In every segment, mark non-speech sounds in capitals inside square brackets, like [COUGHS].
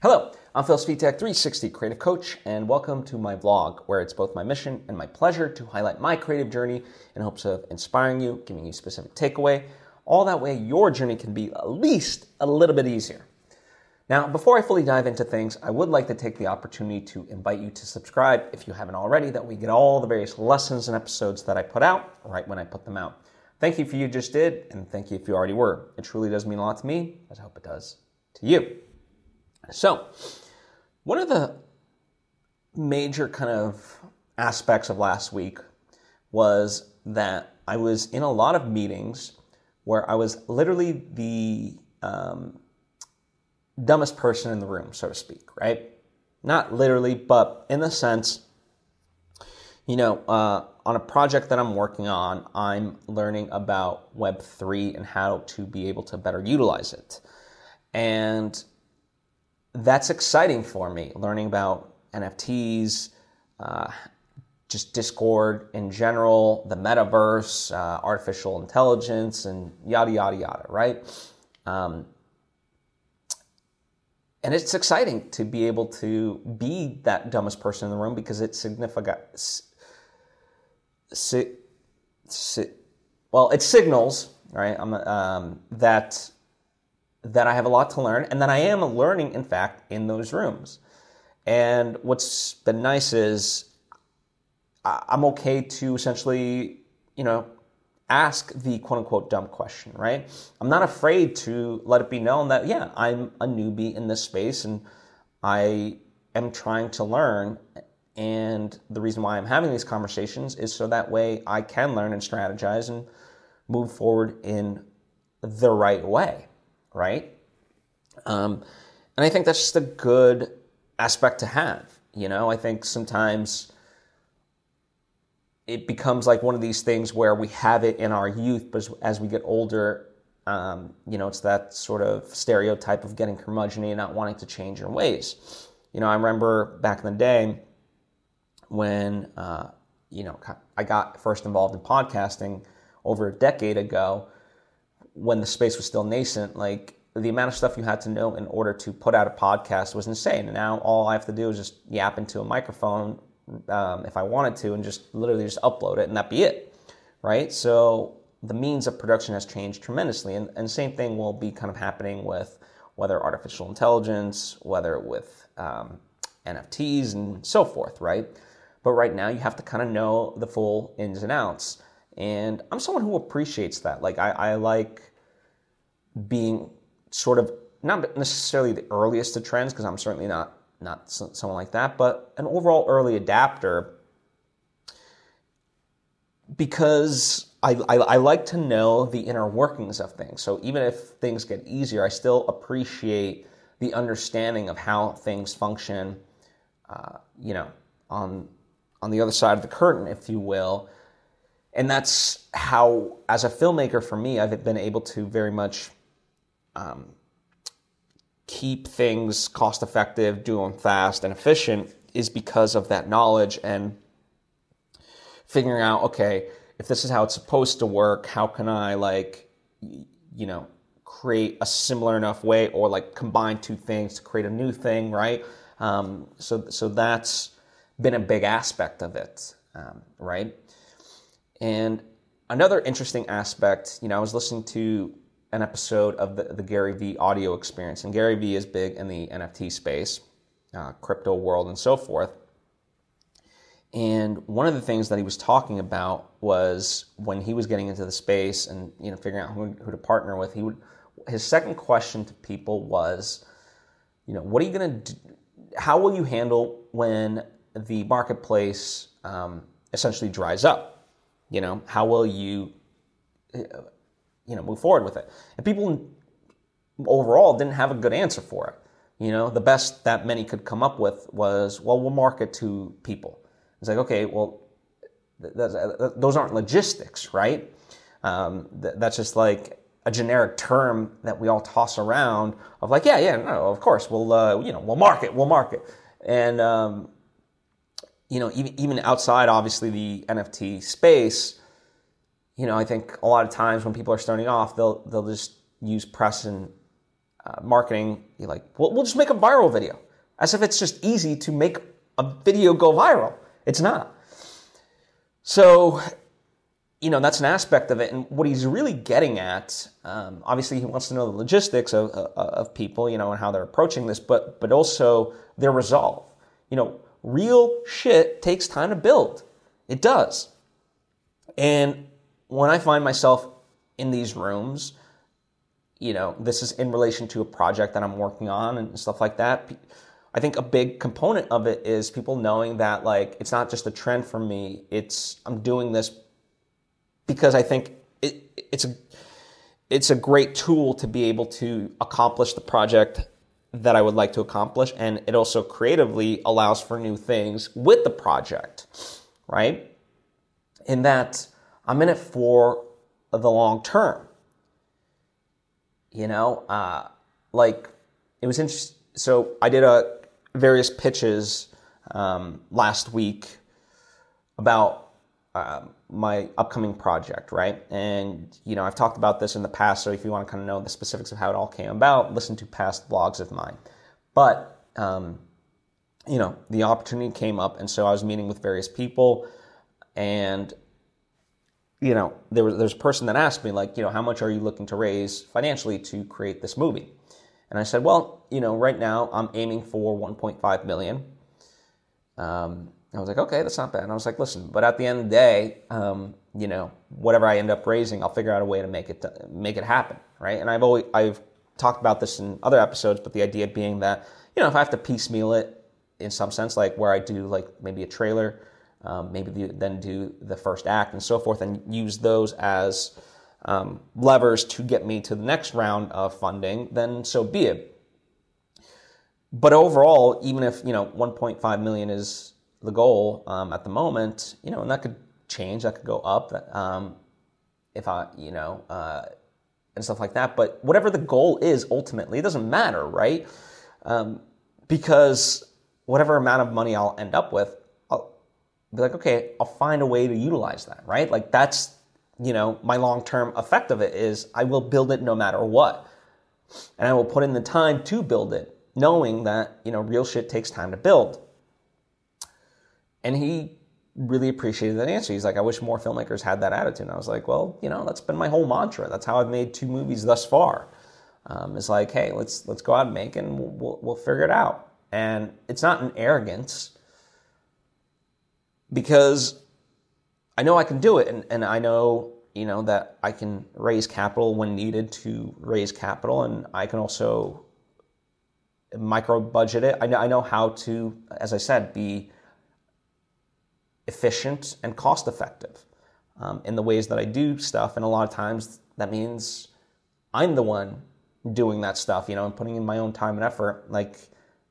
Hello, I'm Phil Svitek, 360 Creative Coach, and welcome to my vlog, where it's both my mission and my pleasure to highlight my creative journey in hopes of inspiring you, giving you specific takeaway, all that way your journey can be at least a little bit easier. Now, before I fully dive into things, I would like to take the opportunity to invite you to subscribe if you haven't already, that we get all the various lessons and episodes that I put out right when I put them out. Thank you for you just did, and thank you if you already were. It truly does mean a lot to me, as I hope it does to you. So, one of the major kind of aspects of last week was that I was in a lot of meetings where I was literally the um, dumbest person in the room, so to speak, right? Not literally, but in the sense, you know, uh, on a project that I'm working on, I'm learning about Web3 and how to be able to better utilize it. And that's exciting for me, learning about NFTs, uh, just Discord in general, the metaverse, uh, artificial intelligence, and yada, yada, yada, right? Um, and it's exciting to be able to be that dumbest person in the room because it signifies, si, si, well, it signals, right, um, that that I have a lot to learn and that I am learning, in fact, in those rooms. And what's been nice is I'm okay to essentially, you know, ask the quote unquote dumb question, right? I'm not afraid to let it be known that, yeah, I'm a newbie in this space and I am trying to learn. And the reason why I'm having these conversations is so that way I can learn and strategize and move forward in the right way right? Um, and I think that's just a good aspect to have. You know, I think sometimes it becomes like one of these things where we have it in our youth, but as we get older, um, you know, it's that sort of stereotype of getting curmudgeon and not wanting to change your ways. You know, I remember back in the day when, uh, you know, I got first involved in podcasting over a decade ago when the space was still nascent, like the amount of stuff you had to know in order to put out a podcast was insane. Now all I have to do is just yap into a microphone um, if I wanted to and just literally just upload it and that be it, right? So the means of production has changed tremendously. And, and same thing will be kind of happening with whether artificial intelligence, whether with um, NFTs and so forth, right? But right now you have to kind of know the full ins and outs. And I'm someone who appreciates that. Like I, I like being sort of not necessarily the earliest to trends because I'm certainly not not someone like that, but an overall early adapter because I, I, I, like to know the inner workings of things. So even if things get easier, I still appreciate the understanding of how things function, uh, you know, on on the other side of the curtain, if you will. And that's how, as a filmmaker, for me, I've been able to very much um, keep things cost effective, do them fast and efficient is because of that knowledge and figuring out, okay, if this is how it's supposed to work, how can I like, you know, create a similar enough way or like combine two things to create a new thing, right? Um, so, so that's been a big aspect of it, um, right? And another interesting aspect, you know, I was listening to an episode of the, the Gary Vee audio experience. And Gary Vee is big in the NFT space, uh, crypto world, and so forth. And one of the things that he was talking about was when he was getting into the space and you know figuring out who, who to partner with. He would his second question to people was, you know, what are you going to do? How will you handle when the marketplace um, essentially dries up? You know, how will you you know move forward with it. And people overall didn't have a good answer for it. You know, the best that many could come up with was, well, we'll market to people. It's like, okay, well, those aren't logistics, right? Um, that's just like a generic term that we all toss around of like, yeah, yeah, no, of course, we'll, uh, you know, we'll market, we'll market. And, um, you know, even, even outside, obviously, the NFT space, you know, I think a lot of times when people are starting off, they'll they'll just use press and uh, marketing, you're like, well, we'll just make a viral video. As if it's just easy to make a video go viral. It's not. So, you know, that's an aspect of it. And what he's really getting at, um, obviously, he wants to know the logistics of, of, of people, you know, and how they're approaching this, but, but also their resolve. You know, real shit takes time to build. It does. And when I find myself in these rooms, you know, this is in relation to a project that I'm working on and stuff like that. I think a big component of it is people knowing that like it's not just a trend for me. It's I'm doing this because I think it, it's a it's a great tool to be able to accomplish the project that I would like to accomplish, and it also creatively allows for new things with the project, right? In that I'm in it for the long term. You know, uh, like it was interesting. So I did a various pitches um, last week about uh, my upcoming project, right? And you know, I've talked about this in the past, so if you want to kind of know the specifics of how it all came about, listen to past vlogs of mine. But um, you know, the opportunity came up, and so I was meeting with various people, and you know, there was there's a person that asked me like, you know, how much are you looking to raise financially to create this movie? And I said, well, you know, right now I'm aiming for 1.5 million. Um, I was like, okay, that's not bad. And I was like, listen, but at the end of the day, um, you know, whatever I end up raising, I'll figure out a way to make it to, make it happen, right? And I've always I've talked about this in other episodes, but the idea being that you know, if I have to piecemeal it in some sense, like where I do like maybe a trailer, um, maybe the, then do the first act and so forth, and use those as um, levers to get me to the next round of funding, then so be it. But overall, even if you know 1.5 million is the goal um, at the moment, you know, and that could change, that could go up. Um, if I, you know, uh, and stuff like that. But whatever the goal is, ultimately, it doesn't matter, right? Um, because whatever amount of money I'll end up with, be like, okay, I'll find a way to utilize that, right? Like that's you know, my long term effect of it is I will build it no matter what. And I will put in the time to build it, knowing that, you know, real shit takes time to build. And he really appreciated that answer. He's like, I wish more filmmakers had that attitude. And I was like, well, you know, that's been my whole mantra. That's how I've made two movies thus far. Um, it's like, hey, let's let's go out and make and we'll, we'll, we'll figure it out. And it's not an arrogance because I know I can do it, and, and I know you know that I can raise capital when needed to raise capital, and I can also micro budget it. I know, I know how to, as I said, be efficient and cost effective um, in the ways that I do stuff, and a lot of times that means I'm the one doing that stuff. You know, and putting in my own time and effort. Like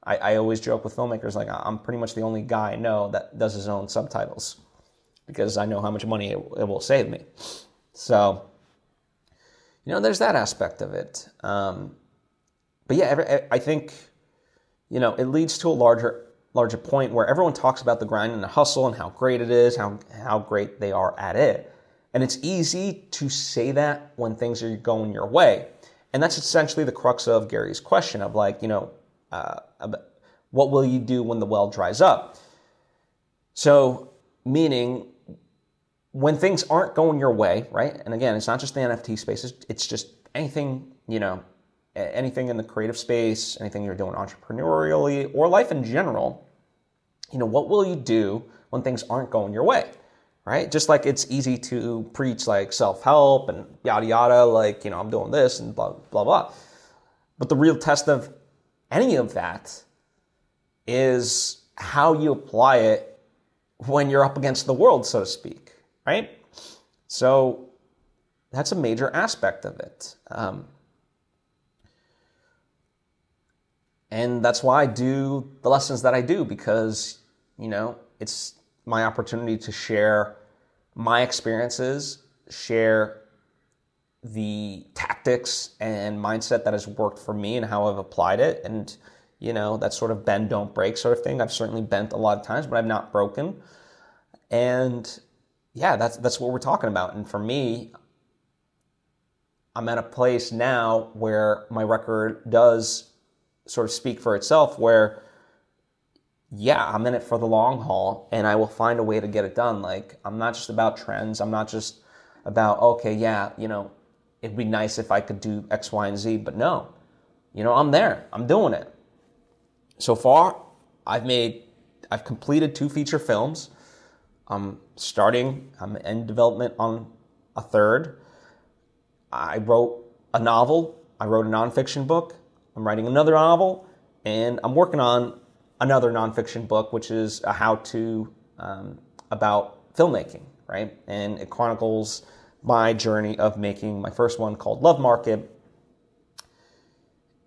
I, I always joke with filmmakers, like I'm pretty much the only guy I know that does his own subtitles because I know how much money it, it will save me. So, you know, there's that aspect of it. Um, but yeah, every, I think, you know, it leads to a larger larger point where everyone talks about the grind and the hustle and how great it is, how how great they are at it. And it's easy to say that when things are going your way. And that's essentially the crux of Gary's question of like, you know, uh, what will you do when the well dries up? So, meaning when things aren't going your way, right? And again, it's not just the NFT spaces, it's just anything, you know, anything in the creative space, anything you're doing entrepreneurially or life in general. You know, what will you do when things aren't going your way? Right? Just like it's easy to preach like self-help and yada yada, like, you know, I'm doing this and blah blah blah. But the real test of any of that is how you apply it when you're up against the world, so to speak right? So that's a major aspect of it. Um, and that's why I do the lessons that I do because, you know, it's my opportunity to share my experiences, share the tactics and mindset that has worked for me and how I've applied it. And, you know, that sort of bend, don't break sort of thing. I've certainly bent a lot of times, but I've not broken. And yeah, that's that's what we're talking about. And for me, I'm at a place now where my record does sort of speak for itself, where yeah, I'm in it for the long haul and I will find a way to get it done. Like, I'm not just about trends. I'm not just about, okay, yeah, you know, it'd be nice if I could do X, Y, and Z, but no, you know, I'm there. I'm doing it. So far, I've made, I've completed two feature films. I'm starting, I'm in development on a third. I wrote a novel. I wrote a nonfiction book. I'm writing another novel, and I'm working on another nonfiction book, which is a how-to um, about filmmaking, right? And it chronicles my journey of making my first one called Love Market,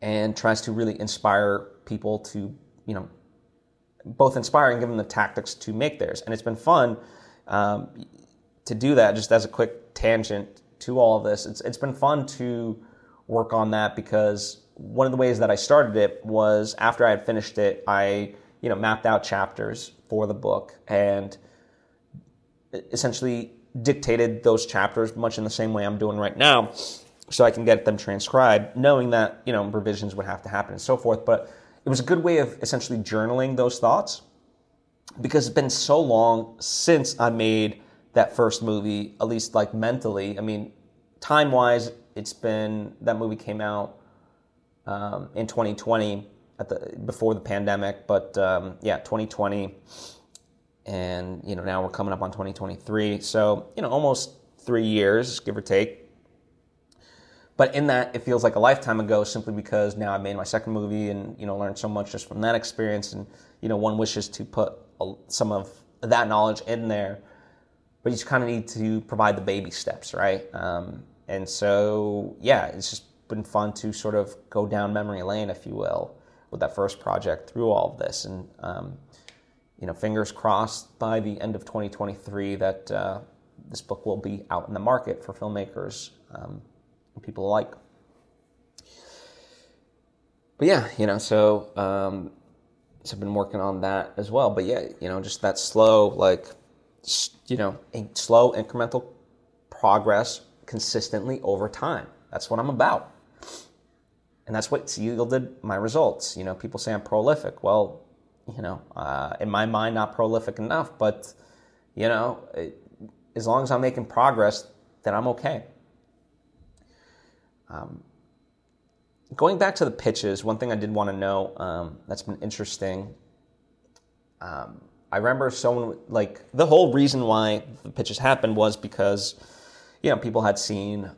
and tries to really inspire people to, you know, both inspire and give them the tactics to make theirs. And it's been fun um, to do that. Just as a quick tangent to all of this, it's it's been fun to work on that because one of the ways that I started it was after I had finished it, I you know mapped out chapters for the book and essentially dictated those chapters much in the same way I'm doing right now, so I can get them transcribed, knowing that you know revisions would have to happen and so forth. But it was a good way of essentially journaling those thoughts because it's been so long since I made that first movie, at least like mentally. I mean, time wise, it's been that movie came out um, in 2020 at the before the pandemic, but um, yeah, 2020, and you know now we're coming up on 2023, so you know almost three years, give or take. But in that, it feels like a lifetime ago, simply because now I made my second movie, and you know learned so much just from that experience, and you know one wishes to put a, some of that knowledge in there, but you just kind of need to provide the baby steps, right? Um, and so yeah, it's just been fun to sort of go down memory lane, if you will, with that first project through all of this. And, um, you know, fingers crossed by the end of 2023 that uh, this book will be out in the market for filmmakers um, and people alike. But yeah, you know, so, um, so I've been working on that as well. But yeah, you know, just that slow, like, you know, slow incremental progress consistently over time. That's what I'm about and that's what's yielded my results. You know, people say I'm prolific. Well, you know, uh, in my mind, not prolific enough, but you know, it, as long as I'm making progress, then I'm okay. Um, going back to the pitches, one thing I did want to know um, that's been interesting. Um, I remember someone like the whole reason why the pitches happened was because you know people had seen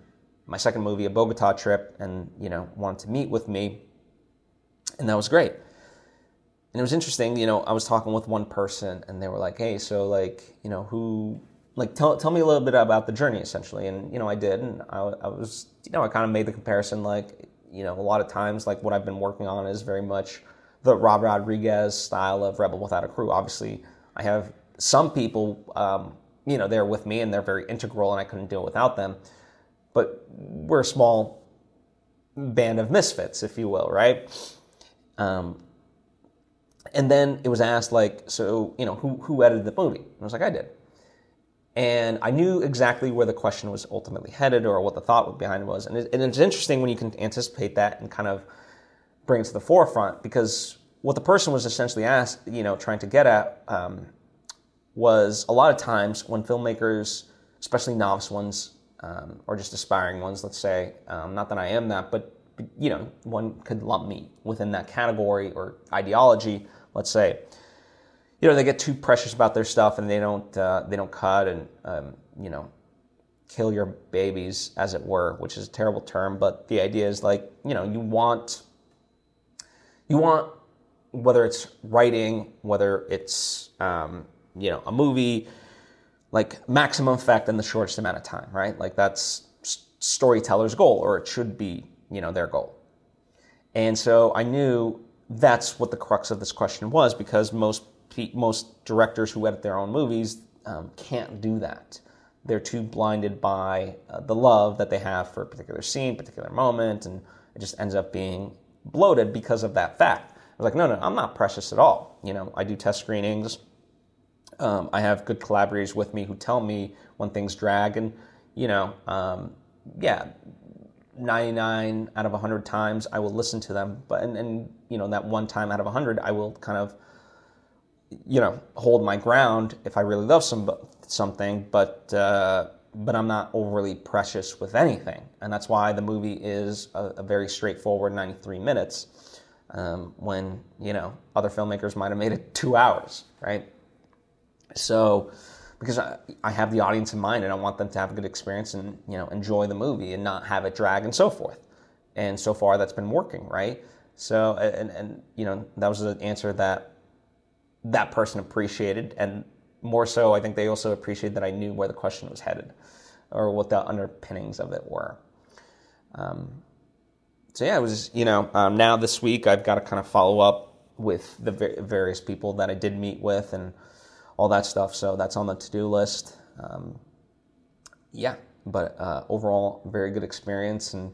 my second movie, a Bogota trip, and you know wanted to meet with me, and that was great. And it was interesting, you know, I was talking with one person, and they were like, "Hey, so like, you know, who, like, tell tell me a little bit about the journey, essentially." And you know, I did, and I, I was, you know, I kind of made the comparison, like, you know, a lot of times, like, what I've been working on is very much the Rob Rodriguez style of Rebel Without a Crew. Obviously, I have some people, um, you know, there with me, and they're very integral, and I couldn't do it without them but we're a small band of misfits, if you will, right? Um, and then it was asked, like, so, you know, who, who edited the movie? And I was like, I did. And I knew exactly where the question was ultimately headed or what the thought behind it was. And, it, and it's interesting when you can anticipate that and kind of bring it to the forefront because what the person was essentially asked, you know, trying to get at um, was a lot of times when filmmakers, especially novice ones, um, or just aspiring ones, let's say. Um, not that I am that, but you know, one could lump me within that category or ideology. Let's say, you know, they get too precious about their stuff and they don't uh, they don't cut and um, you know kill your babies, as it were, which is a terrible term. But the idea is like you know you want you want whether it's writing, whether it's um, you know a movie like maximum effect in the shortest amount of time, right? Like that's storyteller's goal, or it should be, you know, their goal. And so I knew that's what the crux of this question was because most most directors who edit their own movies um, can't do that. They're too blinded by uh, the love that they have for a particular scene, particular moment, and it just ends up being bloated because of that fact. I was like, no, no, I'm not precious at all. You know, I do test screenings. Um, I have good collaborators with me who tell me when things drag, and you know, um, yeah, 99 out of 100 times I will listen to them, but and, and you know that one time out of 100 I will kind of you know hold my ground if I really love some something, but uh, but I'm not overly precious with anything, and that's why the movie is a, a very straightforward 93 minutes. Um, when you know other filmmakers might have made it two hours, right? So because I, I have the audience in mind and I want them to have a good experience and you know enjoy the movie and not have it drag and so forth. And so far, that's been working, right? So and and you know that was an answer that that person appreciated, and more so, I think they also appreciated that I knew where the question was headed or what the underpinnings of it were. Um, so yeah, it was you know um, now this week I've got to kind of follow up with the various people that I did meet with and all that stuff. So that's on the to do list. Um, yeah, but uh, overall, very good experience. And,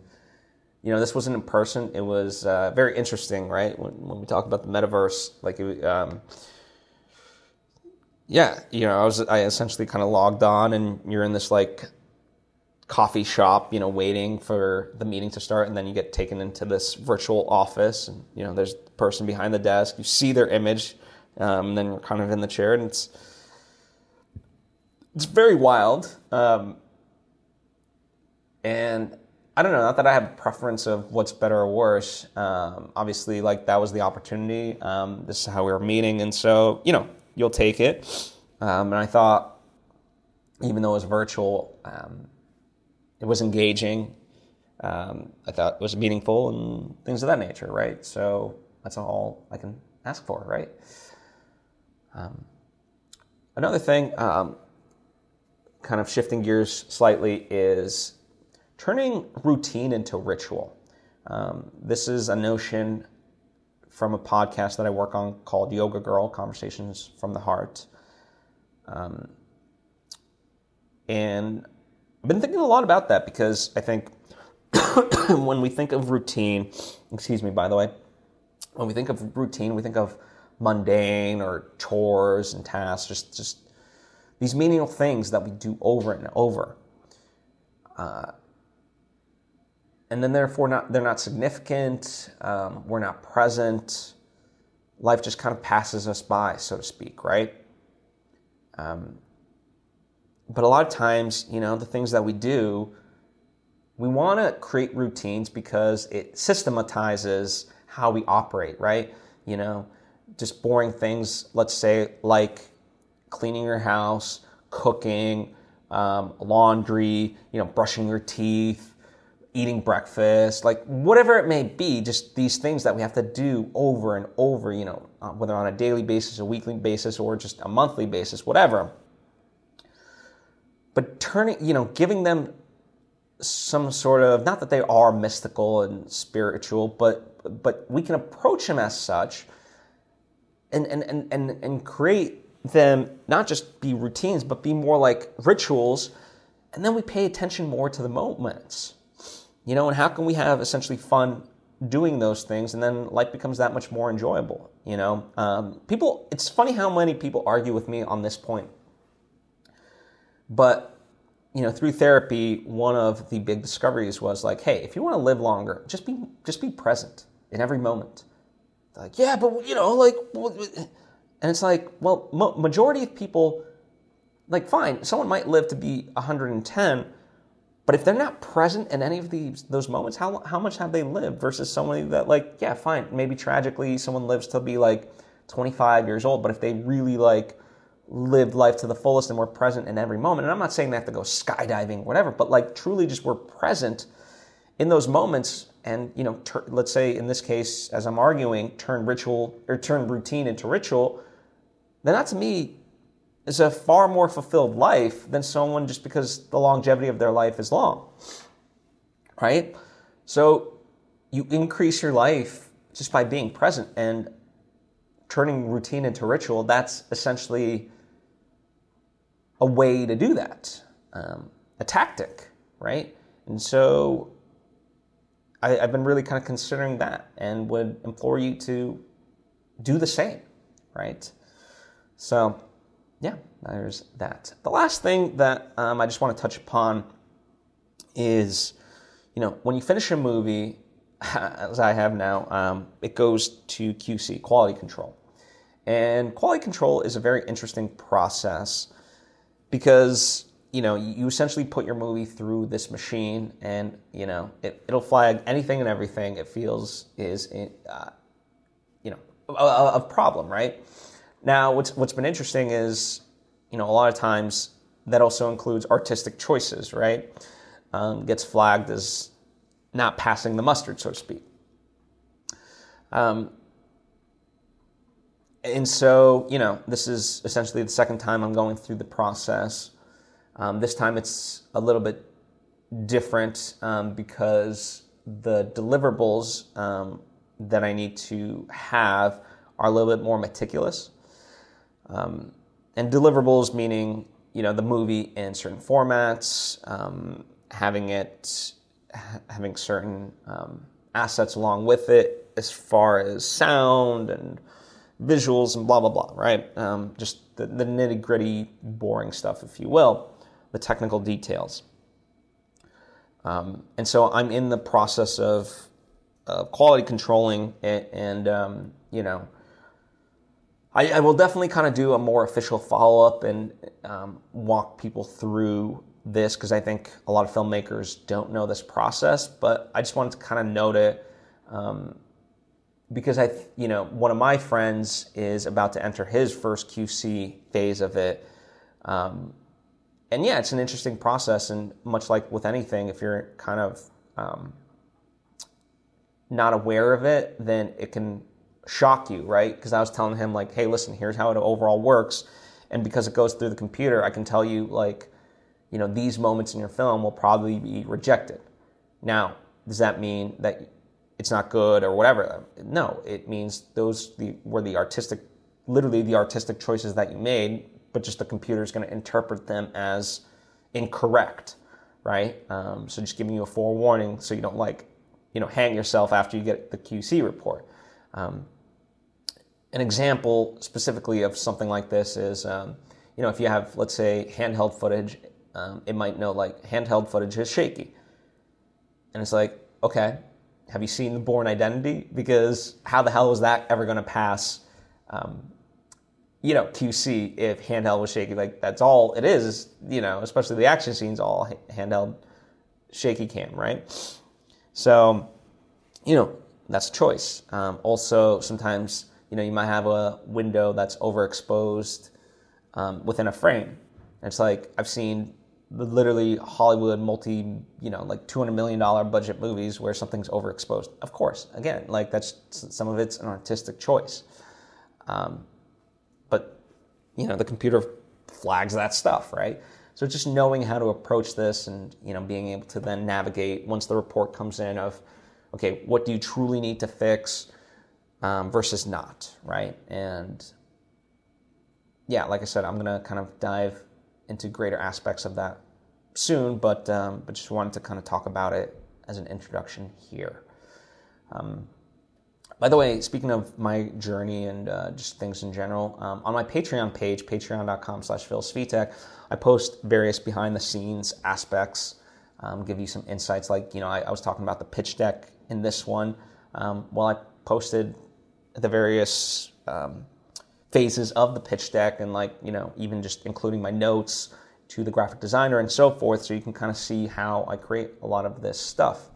you know, this wasn't in person. It was uh, very interesting, right? When, when, we talk about the metaverse, like, it, um, yeah, you know, I was, I essentially kind of logged on and you're in this like coffee shop, you know, waiting for the meeting to start. And then you get taken into this virtual office and, you know, there's the person behind the desk. You see their image um, and then we're kind of in the chair, and it's it's very wild. Um, and I don't know, not that I have a preference of what's better or worse. Um, obviously, like that was the opportunity. Um, this is how we were meeting, and so you know, you'll take it. Um, and I thought, even though it was virtual, um, it was engaging. Um, I thought it was meaningful and things of that nature, right? So that's all I can ask for, right? Um, another thing, um, kind of shifting gears slightly, is turning routine into ritual. Um, this is a notion from a podcast that I work on called Yoga Girl Conversations from the Heart. Um, and I've been thinking a lot about that because I think [COUGHS] when we think of routine, excuse me, by the way, when we think of routine, we think of mundane or chores and tasks, just, just these menial things that we do over and over. Uh, and then therefore not, they're not significant, um, we're not present. Life just kind of passes us by, so to speak, right? Um, but a lot of times, you know, the things that we do, we want to create routines because it systematizes how we operate, right? You know, just boring things, let's say like cleaning your house, cooking, um, laundry, you know, brushing your teeth, eating breakfast, like whatever it may be, just these things that we have to do over and over, you know, uh, whether on a daily basis, a weekly basis, or just a monthly basis, whatever. But turning, you know, giving them some sort of not that they are mystical and spiritual, but but we can approach them as such and, and, and, and, and create them not just be routines, but be more like rituals. And then we pay attention more to the moments. You know, and how can we have essentially fun doing those things and then life becomes that much more enjoyable? You know, um, people, it's funny how many people argue with me on this point. But, you know, through therapy, one of the big discoveries was like, hey, if you want to live longer, just be, just be present in every moment like, yeah, but you know, like, and it's like, well, majority of people, like, fine, someone might live to be 110, but if they're not present in any of these those moments, how how much have they lived versus somebody that, like, yeah, fine, maybe tragically someone lives to be like 25 years old, but if they really like lived life to the fullest and were present in every moment, and I'm not saying they have to go skydiving, whatever, but like truly just were present in those moments and you know ter- let's say in this case as i'm arguing turn ritual or turn routine into ritual then that to me is a far more fulfilled life than someone just because the longevity of their life is long right? So you increase your life just by being present and turning routine into ritual that's essentially a way to do that um, a tactic right? And so I, have been really kind of considering that and would implore you to do the same, right? So, yeah, there's that. The last thing that um, I just want to touch upon is, you know, when you finish a movie, [LAUGHS] as I have now, um, it goes to QC, quality control. And quality control is a very interesting process because you know you essentially put your movie through this machine, and you know it, will flag anything and everything it feels is uh, you know a, a problem, right? Now, what's what's been interesting is you know a lot of times that also includes artistic choices, right? Um, gets flagged as not passing the mustard, so to speak. Um, and so, you know, this is essentially the second time I'm going through the process. Um, this time it's a little bit different um, because the deliverables um, that I need to have are a little bit more meticulous. Um, and deliverables meaning, you know, the movie in certain formats, um, having it, having certain um, assets along with it as far as sound and visuals and blah blah blah, right? Just the, the nitty gritty, boring stuff, if you will, the technical details. Um, and so I'm in the process of uh, quality controlling, and, and um, you know, I, I, will definitely kind of do a more official follow up and um, walk people through this because I think a lot of filmmakers don't know this process. But I just wanted to kind of note it um, because I, you know, one of my friends is about to enter his first QC phase of it. Um, and yeah, it's an interesting process. And much like with anything, if you're kind of um, not aware of it, then it can shock you, right? Because I was telling him, like, hey, listen, here's how it overall works. And because it goes through the computer, I can tell you, like, you know, these moments in your film will probably be rejected. Now, does that mean that it's not good or whatever. No, it means those were the artistic, literally the artistic choices that you made, but just the computer is going to interpret them as incorrect, right? Um, so just giving you a forewarning so you don't like, you know, hang yourself after you get the QC report. Um, an example specifically of something like this is, um, you know, if you have, let's say, handheld footage, um, it might know like handheld footage is shaky. And it's like, okay, have you seen the Bourne Identity? Because how the hell was that ever going to pass, um, you know, QC if handheld was shaky? Like that's all it is, you know, especially the action scenes, all handheld shaky cam, right? So, you know, that's a choice. Um, also, sometimes you know you might have a window that's overexposed um, within a frame. And it's like I've seen literally Hollywood multi, you know, like two hundred million dollar budget movies where something's overexposed. Of course, again, like that's some of it's an artistic choice, um, you know the computer flags that stuff, right? So just knowing how to approach this and you know being able to then navigate once the report comes in of, okay, what do you truly need to fix um, versus not, right? And yeah, like I said, I'm gonna kind of dive into greater aspects of that soon, but um, but just wanted to kind of talk about it as an introduction here. Um, by the way, speaking of my journey and uh, just things in general, um, on my Patreon page, patreon.com slash Phil Svitek, I post various behind the scenes aspects, um, give you some insights. Like, you know, I, I, was talking about the pitch deck in this one. Um, well, I posted the various um, phases of the pitch deck and like you know even just including my notes to the graphic designer and so forth so you can kind of see how i create a lot of this stuff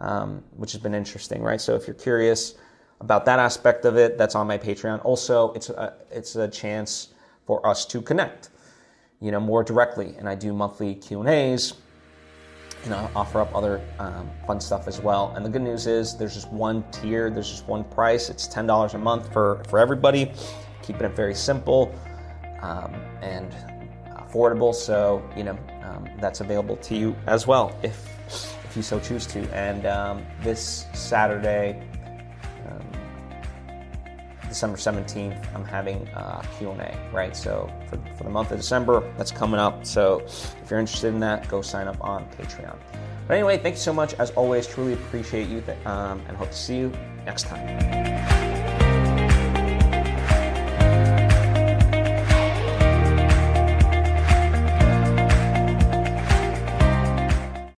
um, which has been interesting right so if you're curious about that aspect of it that's on my patreon. Also it's a, it's a chance for us to connect you know more directly. And i do monthly q and a's and i offer up other um, fun stuff as well. And the good news is there's just one tier there's just one price. It's $10 a month for for everybody. Keeping it very simple um, and affordable. So you know um, that's available to you as well if if you so choose to. And um, this Saturday, December seventeenth, I'm having a Q&A, Right, so for, for the month of December, that's coming up. So if you're interested in that, go sign up on Patreon. But anyway, thank you so much. As always, truly appreciate you, um, and hope to see you next time.